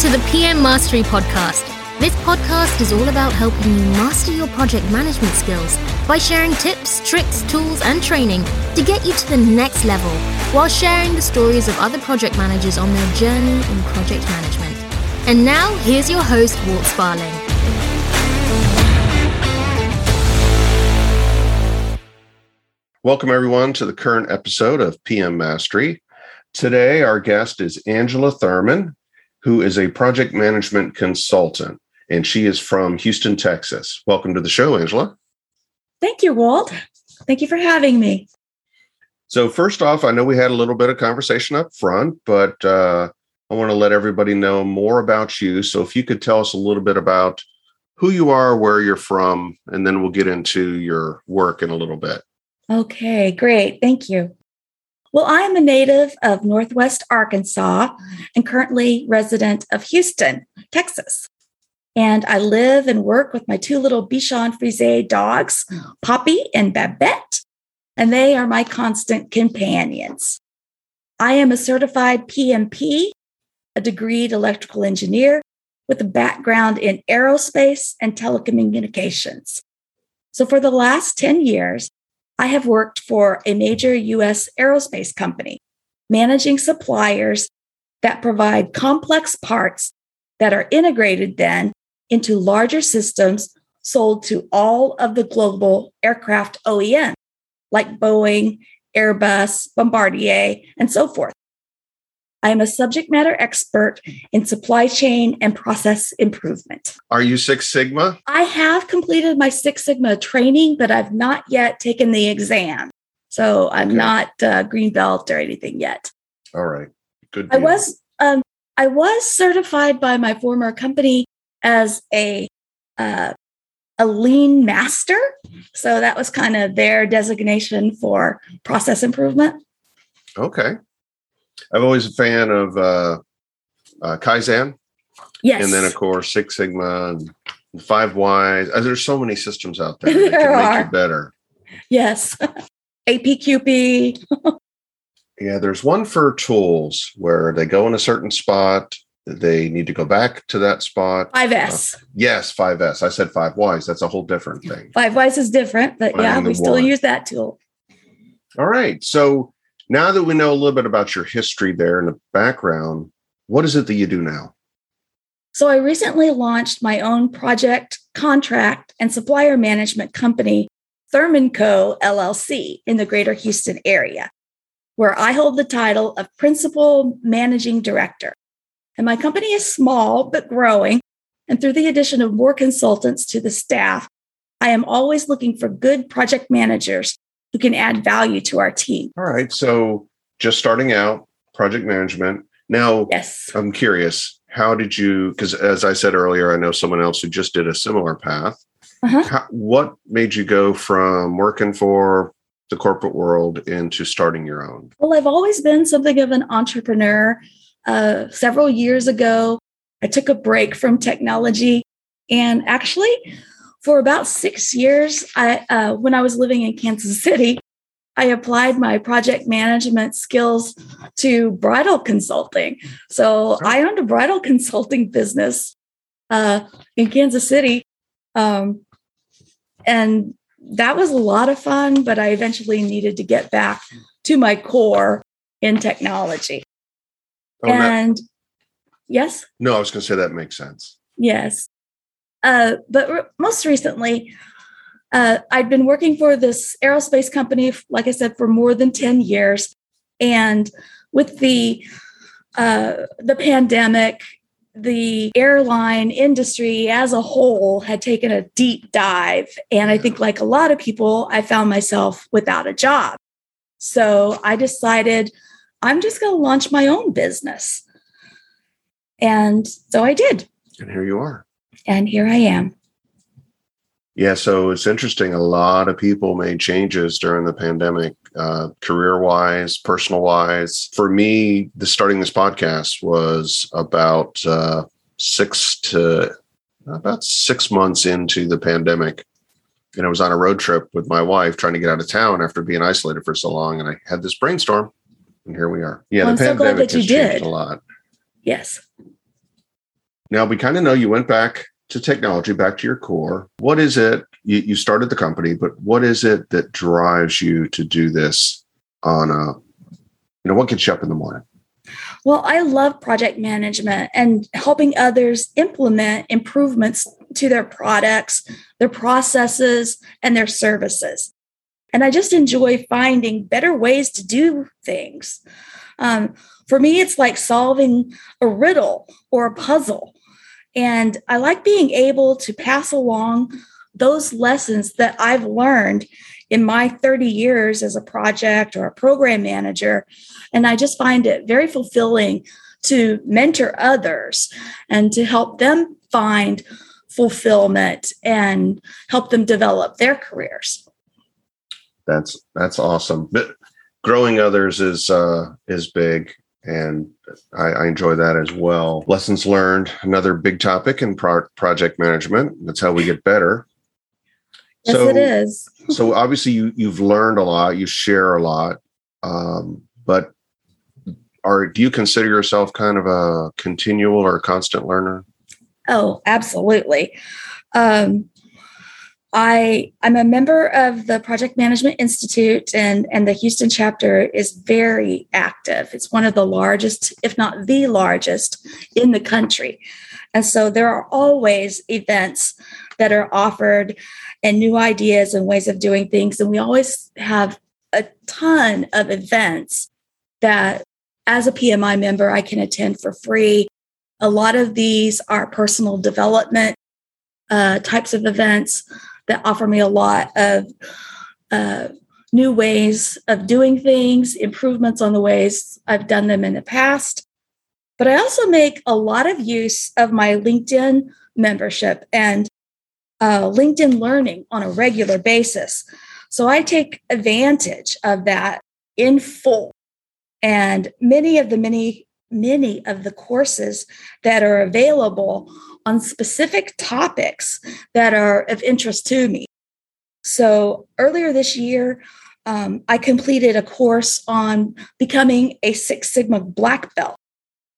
to the PM Mastery Podcast. This podcast is all about helping you master your project management skills by sharing tips, tricks, tools, and training to get you to the next level while sharing the stories of other project managers on their journey in project management. And now, here's your host, Walt Sparling. Welcome, everyone, to the current episode of PM Mastery. Today, our guest is Angela Thurman, who is a project management consultant, and she is from Houston, Texas. Welcome to the show, Angela. Thank you, Walt. Thank you for having me. So, first off, I know we had a little bit of conversation up front, but uh, I want to let everybody know more about you. So, if you could tell us a little bit about who you are, where you're from, and then we'll get into your work in a little bit. Okay, great. Thank you. Well, I'm a native of Northwest Arkansas and currently resident of Houston, Texas. And I live and work with my two little Bichon Frise dogs, Poppy and Babette, and they are my constant companions. I am a certified PMP, a degreed electrical engineer with a background in aerospace and telecommunications. So for the last 10 years, I have worked for a major US aerospace company, managing suppliers that provide complex parts that are integrated then into larger systems sold to all of the global aircraft OEM, like Boeing, Airbus, Bombardier, and so forth. I am a subject matter expert in supply chain and process improvement. Are you Six Sigma? I have completed my Six Sigma training, but I've not yet taken the exam. So I'm Okay. not uh, green belt or anything yet. All right. Good. I was um, I was certified by my former company as a uh, a lean master. So that was kind of their designation for process improvement. Okay. I'm always a fan of uh, uh, Kaizen, Yes. and then of course Six Sigma and Five Whys. Uh, there's so many systems out there that There can make are. you better. yes. APQP. Yeah, there's one for tools where they go in a certain spot. They need to go back to that spot. 5S. Yes, 5S. I said Five Whys. That's a whole different thing. Five Whys is different, but yeah, Finding the we still one. use that tool. All right. So now that we know a little bit about your history there and the background, what is it that you do now? So I recently launched my own project, contract, and supplier management company, Thurman Co. LLC, in the greater Houston area, where I hold the title of Principal Managing Director. And my company is small but growing. And through the addition of more consultants to the staff, I am always looking for good project managers who can add value to our team. All right. So just starting out, project management. Now, Yes. I'm curious, how did you, because as I said earlier, I know someone else who just did a similar path. Uh-huh. How, what made you go from working for the corporate world into starting your own? Well, I've always been something of an entrepreneur. Uh, several years ago, I took a break from technology, and actually, for about six years, I uh, when I was living in Kansas City, I applied my project management skills to bridal consulting. So I owned a bridal consulting business uh, in Kansas City, um, and that was a lot of fun. But I eventually needed to get back to my core in technology. Oh, and yes, no, I was going to say that makes sense. yes. Uh, but re- most recently, uh, I'd been working for this aerospace company, like I said, for more than 10 years. And with the uh, the pandemic, the airline industry as a whole had taken a deep dive. And I think, like a lot of people, I found myself without a job. So I decided I'm just going to launch my own business. And so I did. And here you are. And here I am. Yeah, so it's interesting. A lot of people made changes during the pandemic, uh, career wise, personal wise. For me, the starting this podcast was about uh, six to about six months into the pandemic. And I was on a road trip with my wife trying to get out of town after being isolated for so long. And I had this brainstorm, and here we are. Yeah, Well, the I'm so glad pandemic that you has changed did. a lot. Yes. Now we kind of know you went back to technology, back to your core. What is it? You, you started the company, but what is it that drives you to do this on a, you know, what gets you up in the morning? Well, I love project management and helping others implement improvements to their products, their processes, and their services. And I just enjoy finding better ways to do things. Um, for me, it's like solving a riddle or a puzzle. And I like being able to pass along those lessons that I've learned in my 30 years as a project or a program manager. And I just find it very fulfilling to mentor others and to help them find fulfillment and help them develop their careers. That's that's awesome. But growing others is uh, is big, and I, I, enjoy that as well. Lessons learned, another big topic in pro- project management. That's how we get better. Yes, so, it is. so obviously, you you've learned a lot. You share a lot, um, but are do you consider yourself kind of a continual or constant learner? Oh, absolutely. Um, I I'm a member of the Project Management Institute and and the Houston chapter is very active. It's one of the largest, if not the largest in the country. And so there are always events that are offered and new ideas and ways of doing things and we always have a ton of events that as a PMI member I can attend for free. A lot of these are personal development uh, types of events that offer me a lot of uh, new ways of doing things, improvements on the ways I've done them in the past. But I also make a lot of use of my LinkedIn membership and uh, LinkedIn learning on a regular basis. So I take advantage of that in full. And many of the many, many of the courses that are available on specific topics that are of interest to me. So earlier this year, um, I completed a course on becoming a Six Sigma black belt,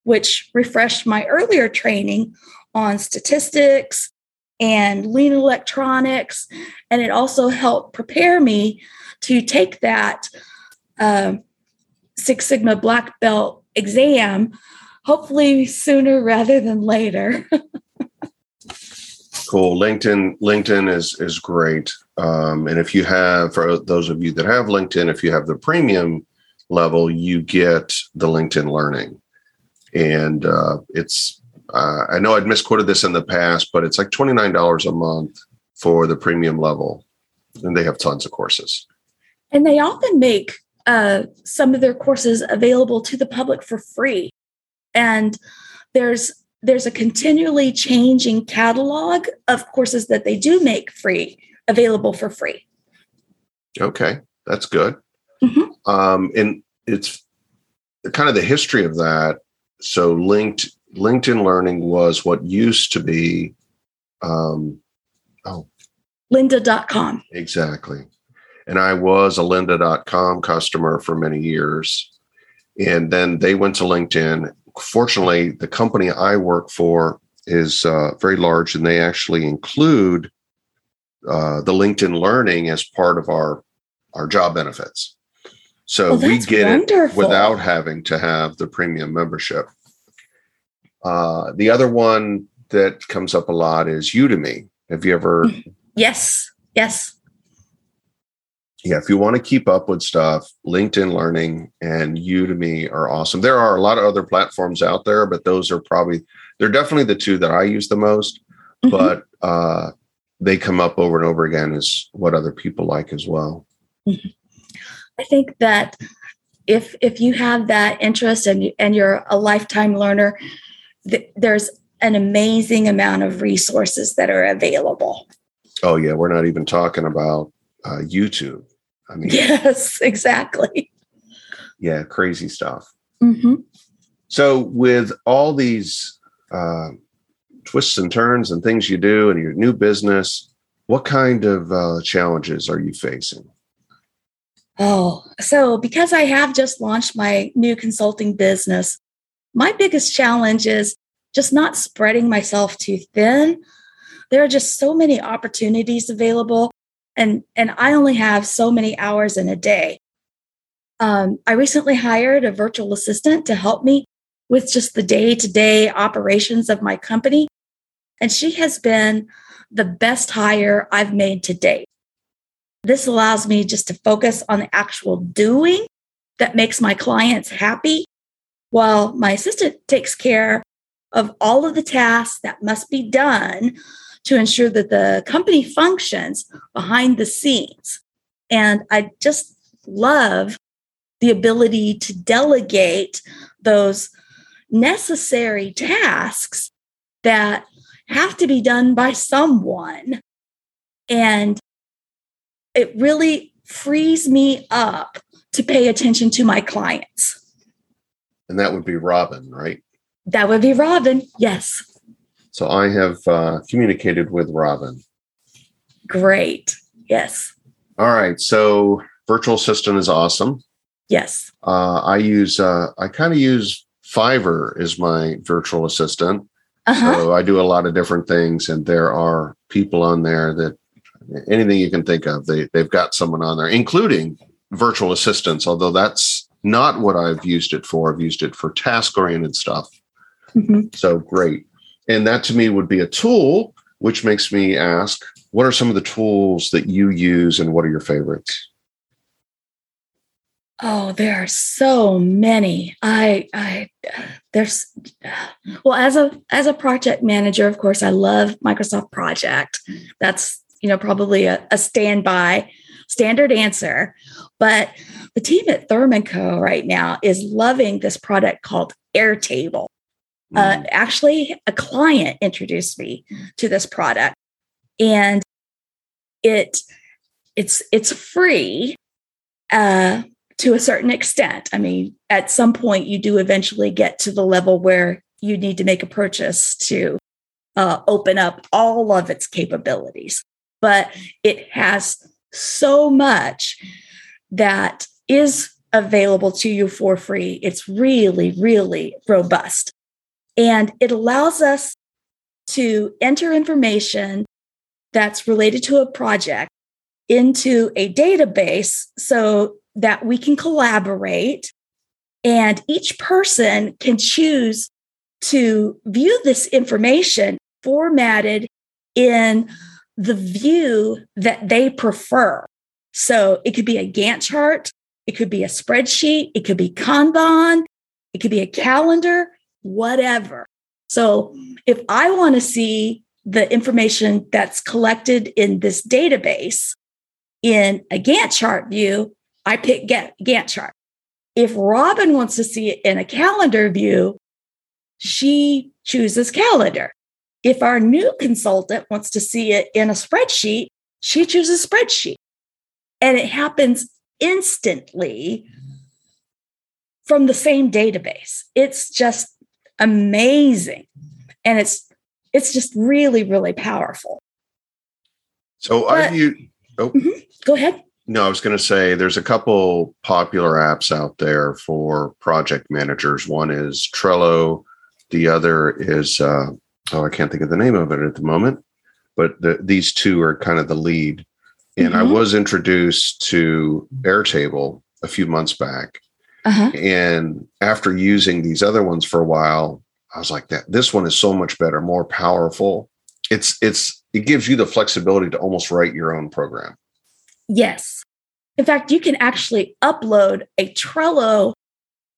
which refreshed my earlier training on statistics and lean electronics. And it also helped prepare me to take that uh, Six Sigma black belt exam, hopefully sooner rather than later. cool. LinkedIn LinkedIn is is great. Um, and if you have, for those of you that have LinkedIn, if you have the premium level, you get the LinkedIn Learning, and uh, it's. Uh, I know I'd misquoted this in the past, but it's like twenty nine dollars a month for the premium level, and they have tons of courses. And they often make uh, some of their courses available to the public for free, and there's there's a continually changing catalog of courses that they do make free available for free. Okay, that's good. Mm-hmm. Um, and it's kind of the history of that. So linked LinkedIn Learning was what used to be um, oh lynda.com. Exactly. And I was a lynda.com customer for many years. And then they went to LinkedIn fortunately, the company I work for is uh, very large, and they actually include uh, the LinkedIn Learning as part of our our job benefits. So well, we get wonderful. it without having to have the premium membership. Uh, the other one that comes up a lot is Udemy. Have you ever? Yes. Yes yeah, if you want to keep up with stuff, LinkedIn Learning and Udemy are awesome. There are a lot of other platforms out there, but those are probably they're definitely the two that I use the most. Mm-hmm. But uh, they come up over and over again as what other people like as well. Mm-hmm. I think that if if you have that interest and and you're a lifetime learner, th- there's an amazing amount of resources that are available. Oh yeah, we're not even talking about uh, YouTube. I mean, yes, exactly. Yeah, crazy stuff. Mm-hmm. So, with all these uh, twists and turns and things you do in your new business, what kind of uh, challenges are you facing? Oh, so because I have just launched my new consulting business, my biggest challenge is just not spreading myself too thin. There are just so many opportunities available, and, and I only have so many hours in a day. Um, I recently hired a virtual assistant to help me with just the day to day operations of my company. And she has been the best hire I've made to date. This allows me just to focus on the actual doing that makes my clients happy, while my assistant takes care of all of the tasks that must be done to ensure that the company functions behind the scenes. And I just love the ability to delegate those necessary tasks that have to be done by someone. And it really frees me up to pay attention to my clients. And that would be Robin, right? That would be Robin, yes. So I have uh, communicated with Robin. Great, yes. All right. So virtual assistant is awesome. Yes. Uh, I use, uh, I kind of use Fiverr as my virtual assistant. Uh-huh. So I do a lot of different things, and there are people on there that anything you can think of, they they've got someone on there, including virtual assistants. Although that's not what I've used it for. I've used it for task oriented stuff. Mm-hmm. So great, and that to me would be a tool, which makes me ask, what are some of the tools that you use, and what are your favorites? Oh, there are so many. I I there's well as a as a project manager, of course, I love Microsoft Project. That's you know probably a, a standby standard answer. But the team at Thurman Co. right now is loving this product called Airtable. Uh, mm. Uh, actually, a client introduced me to this product, and it it's it's free. Uh, to a certain extent. I mean, at some point, you do eventually get to the level where you need to make a purchase to uh, open up all of its capabilities. But it has so much that is available to you for free. It's really, really robust. And it allows us to enter information that's related to a project into a database so that we can collaborate and each person can choose to view this information formatted in the view that they prefer. So it could be a Gantt chart, it could be a spreadsheet, it could be Kanban, it could be a calendar, whatever. So if I want to see the information that's collected in this database in a Gantt chart view, I pick Gantt chart. If Robin wants to see it in a calendar view, she chooses calendar. If our new consultant wants to see it in a spreadsheet, she chooses spreadsheet. And it happens instantly from the same database. It's just amazing. And it's it's just really, really powerful. So but, are you oh mm-hmm, go ahead. No, I was going to say there's a couple popular apps out there for project managers. One is Trello. The other is, uh, oh, I can't think of the name of it at the moment, but the, these two are kind of the lead. And mm-hmm. I was introduced to Airtable a few months back. Uh-huh. And after using these other ones for a while, I was like, that this one is so much better, more powerful. It's it's it gives you the flexibility to almost write your own program. Yes. In fact, you can actually upload a Trello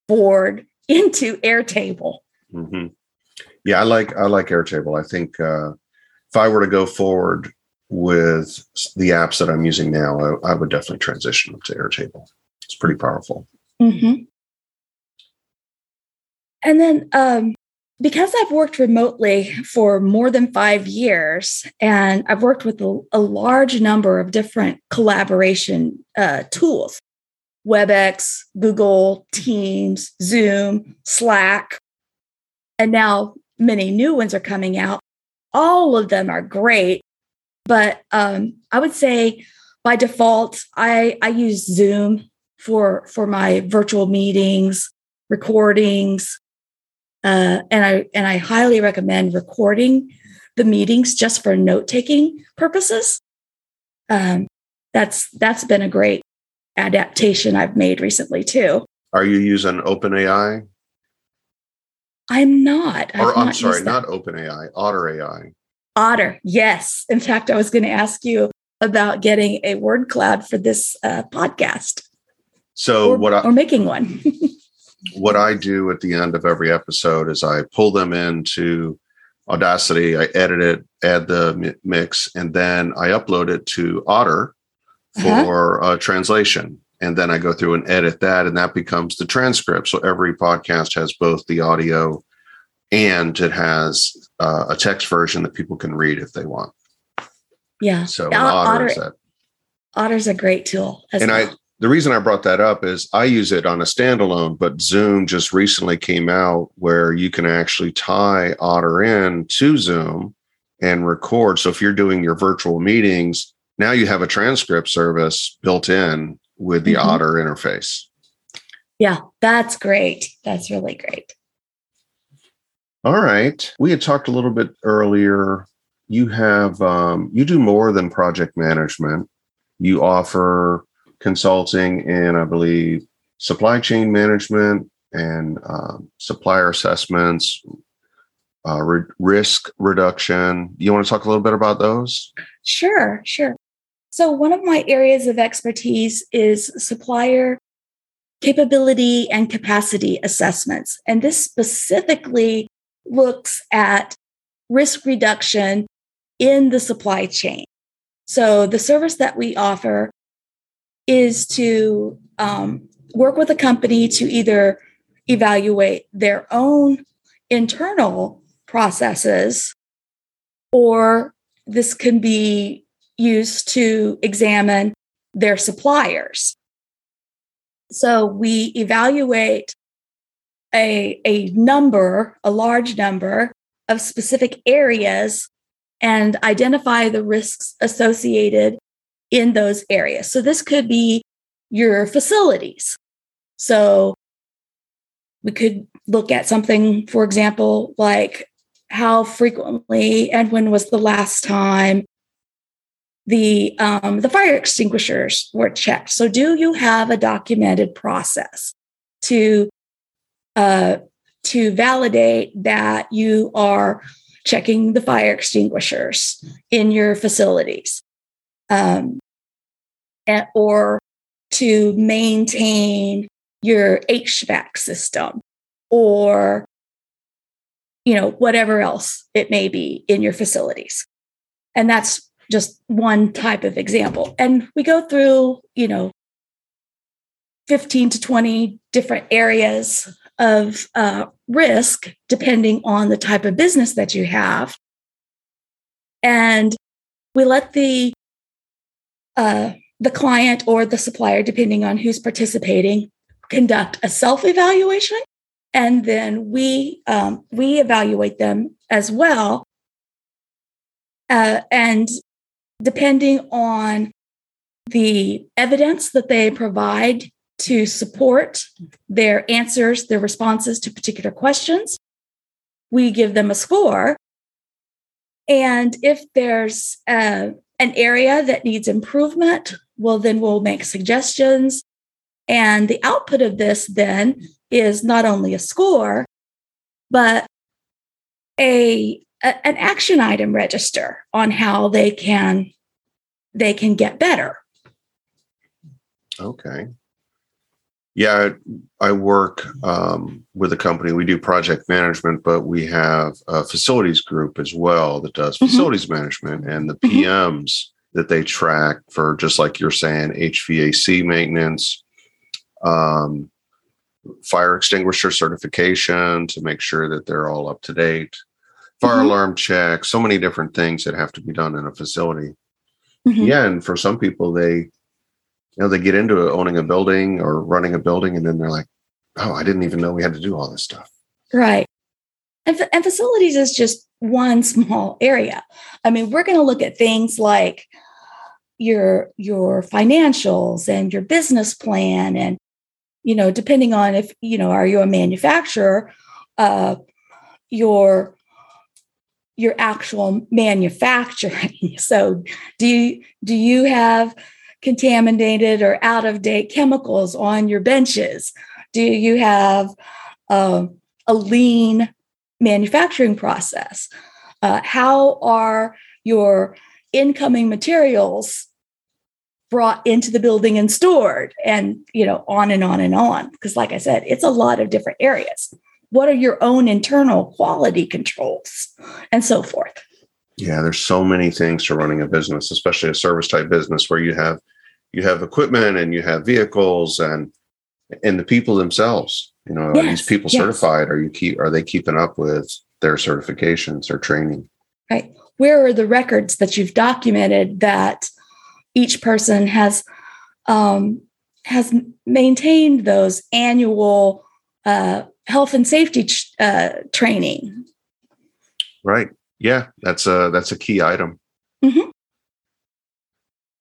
board into Airtable. Mm-hmm. Yeah, I like I like Airtable. I think uh, if I were to go forward with the apps that I'm using now, I, I would definitely transition to Airtable. It's pretty powerful. Mm-hmm. And then um, because I've worked remotely for more than five years, and I've worked with a, a large number of different collaboration uh, tools WebEx, Google, Teams, Zoom, Slack, and now many new ones are coming out. All of them are great, but um, I would say by default, I, I use Zoom for for my virtual meetings, recordings, Uh, and I and I highly recommend recording the meetings just for note taking purposes. Um, that's that's been a great adaptation I've made recently too. Are you using OpenAI? I'm not. Or I'm not sorry, not OpenAI, Otter AI. Otter, yes. In fact, I was going to ask you about getting a word cloud for this uh, podcast. So or, what I, or making one. what I do at the end of every episode is I pull them into Audacity, I edit it, add the mix, and then I upload it to Otter uh-huh. for uh-huh. translation. And then I go through and edit that, and that becomes the transcript. So every podcast has both the audio and it has uh, a text version that people can read if they want. Yeah. So Otter, Otter Otter's a great tool. and well. The reason I brought that up is I use it on a standalone, but Zoom just recently came out where you can actually tie Otter in to Zoom and record. So if you're doing your virtual meetings, now you have a transcript service built in with the mm-hmm. Otter interface. Yeah, that's great. That's really great. All right. We had talked a little bit earlier. You have, um, you do more than project management. You offer consulting and I believe supply chain management and um, supplier assessments, uh, re- risk reduction. You want to talk a little bit about those? Sure, sure. So, one of my areas of expertise is supplier capability and capacity assessments. And this specifically looks at risk reduction in the supply chain. So, the service that we offer is to um, work with a company to either evaluate their own internal processes or this can be used to examine their suppliers. So we evaluate a, a number, a large number of specific areas and identify the risks associated in those areas. So this could be your facilities. So we could look at something, for example, like how frequently and when was the last time the um, the fire extinguishers were checked. So do you have a documented process to uh, to validate that you are checking the fire extinguishers in your facilities? Um, or to maintain your HVAC system or you know whatever else it may be in your facilities. And that's just one type of example. And we go through you know 15 to 20 different areas of uh, risk depending on the type of business that you have. And we let the uh, the client or the supplier, depending on who's participating, conduct a self evaluation, and then we um, we evaluate them as well. Uh, and depending on the evidence that they provide to support their answers, their responses to particular questions, we give them a score. And if there's uh, an area that needs improvement, well, then we'll make suggestions. And the output of this then is not only a score, but a, a, an action item register on how they can they can get better. Okay. Yeah, I work um, with a company. We do project management, but we have a facilities group as well that does mm-hmm. facilities management and the PMs mm-hmm. that they track for just like you're saying, HVAC maintenance, um, fire extinguisher certification to make sure that they're all up to date, fire mm-hmm. alarm check, so many different things that have to be done in a facility. Mm-hmm. Yeah, and for some people, they you know they get into owning a building or running a building and then they're like oh i didn't even know we had to do all this stuff. Right. And, and facilities is just one small area. I mean we're going to look at things like your your financials and your business plan and you know depending on if you know are you a manufacturer uh, your your actual manufacturing. So do you do you have contaminated or out of date chemicals on your benches? Do you have uh, a lean manufacturing process? Uh, how are your incoming materials brought into the building and stored and you know on and on and on because like i said it's a lot of different areas what are your own internal quality controls and so forth yeah there's so many things to running a business especially a service type business where you have you have equipment and you have vehicles and and the people themselves you know yes, are these people yes. certified are you keep are they keeping up with their certifications or training right where are the records that you've documented that each person has um, has maintained those annual uh, health and safety uh, training. Right. Yeah, that's a that's a key item. Mm-hmm.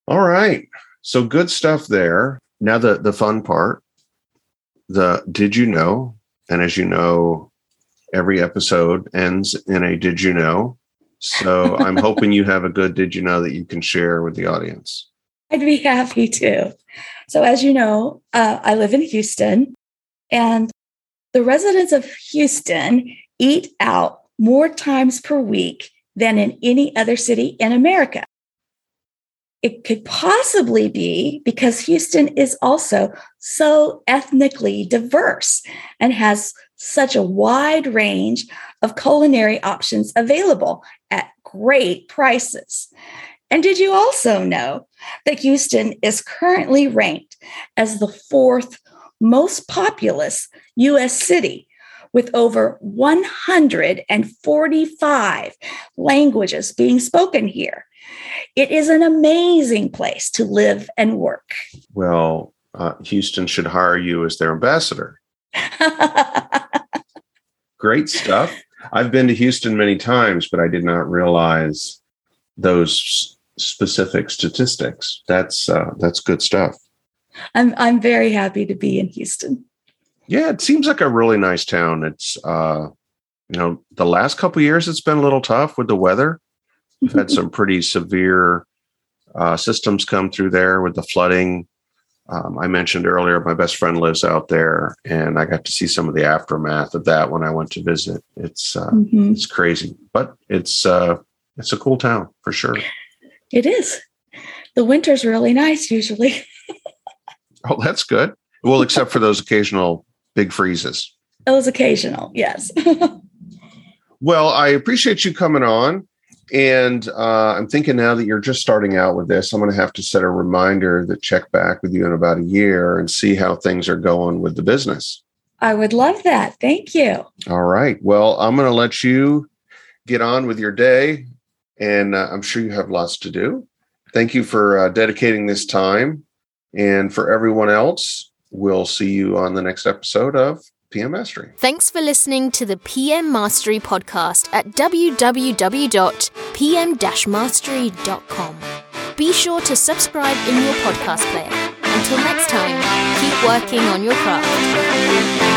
All right. So good stuff there. Now the the fun part. The did you know? And as you know, every episode ends in a did you know? So I'm hoping you have a good did you know that you can share with the audience. I'd be happy to. So, as you know, uh, I live in Houston, and the residents of Houston eat out more times per week than in any other city in America. It could possibly be because Houston is also so ethnically diverse and has such a wide range of culinary options available at great prices. And did you also know that Houston is currently ranked as the fourth most populous US city with over 145 languages being spoken here? It is an amazing place to live and work. Well, uh, Houston should hire you as their ambassador. Great stuff. I've been to Houston many times, but I did not realize those specific statistics. That's uh, that's good stuff. I'm I'm very happy to be in Houston. Yeah, it seems like a really nice town. It's uh, you know the last couple years it's been a little tough with the weather. We've had some pretty severe uh, systems come through there with the flooding. Um, I mentioned earlier, my best friend lives out there, and I got to see some of the aftermath of that when I went to visit. It's uh, mm-hmm. it's crazy, but it's uh, it's a cool town for sure. It is. The winter's really nice usually. oh, that's good. Well, except for those occasional big freezes. Those occasional, yes. well, I appreciate you coming on. And uh, I'm thinking now that you're just starting out with this, I'm going to have to set a reminder to check back with you in about a year and see how things are going with the business. I would love that. Thank you. All right. Well, I'm going to let you get on with your day and uh, I'm sure you have lots to do. Thank you for uh, dedicating this time. And for everyone else, we'll see you on the next episode of PM Mastery. Thanks for listening to the PM Mastery podcast at www.pm-mastery.com. Be sure to subscribe in your podcast player. Until next time, keep working on your craft.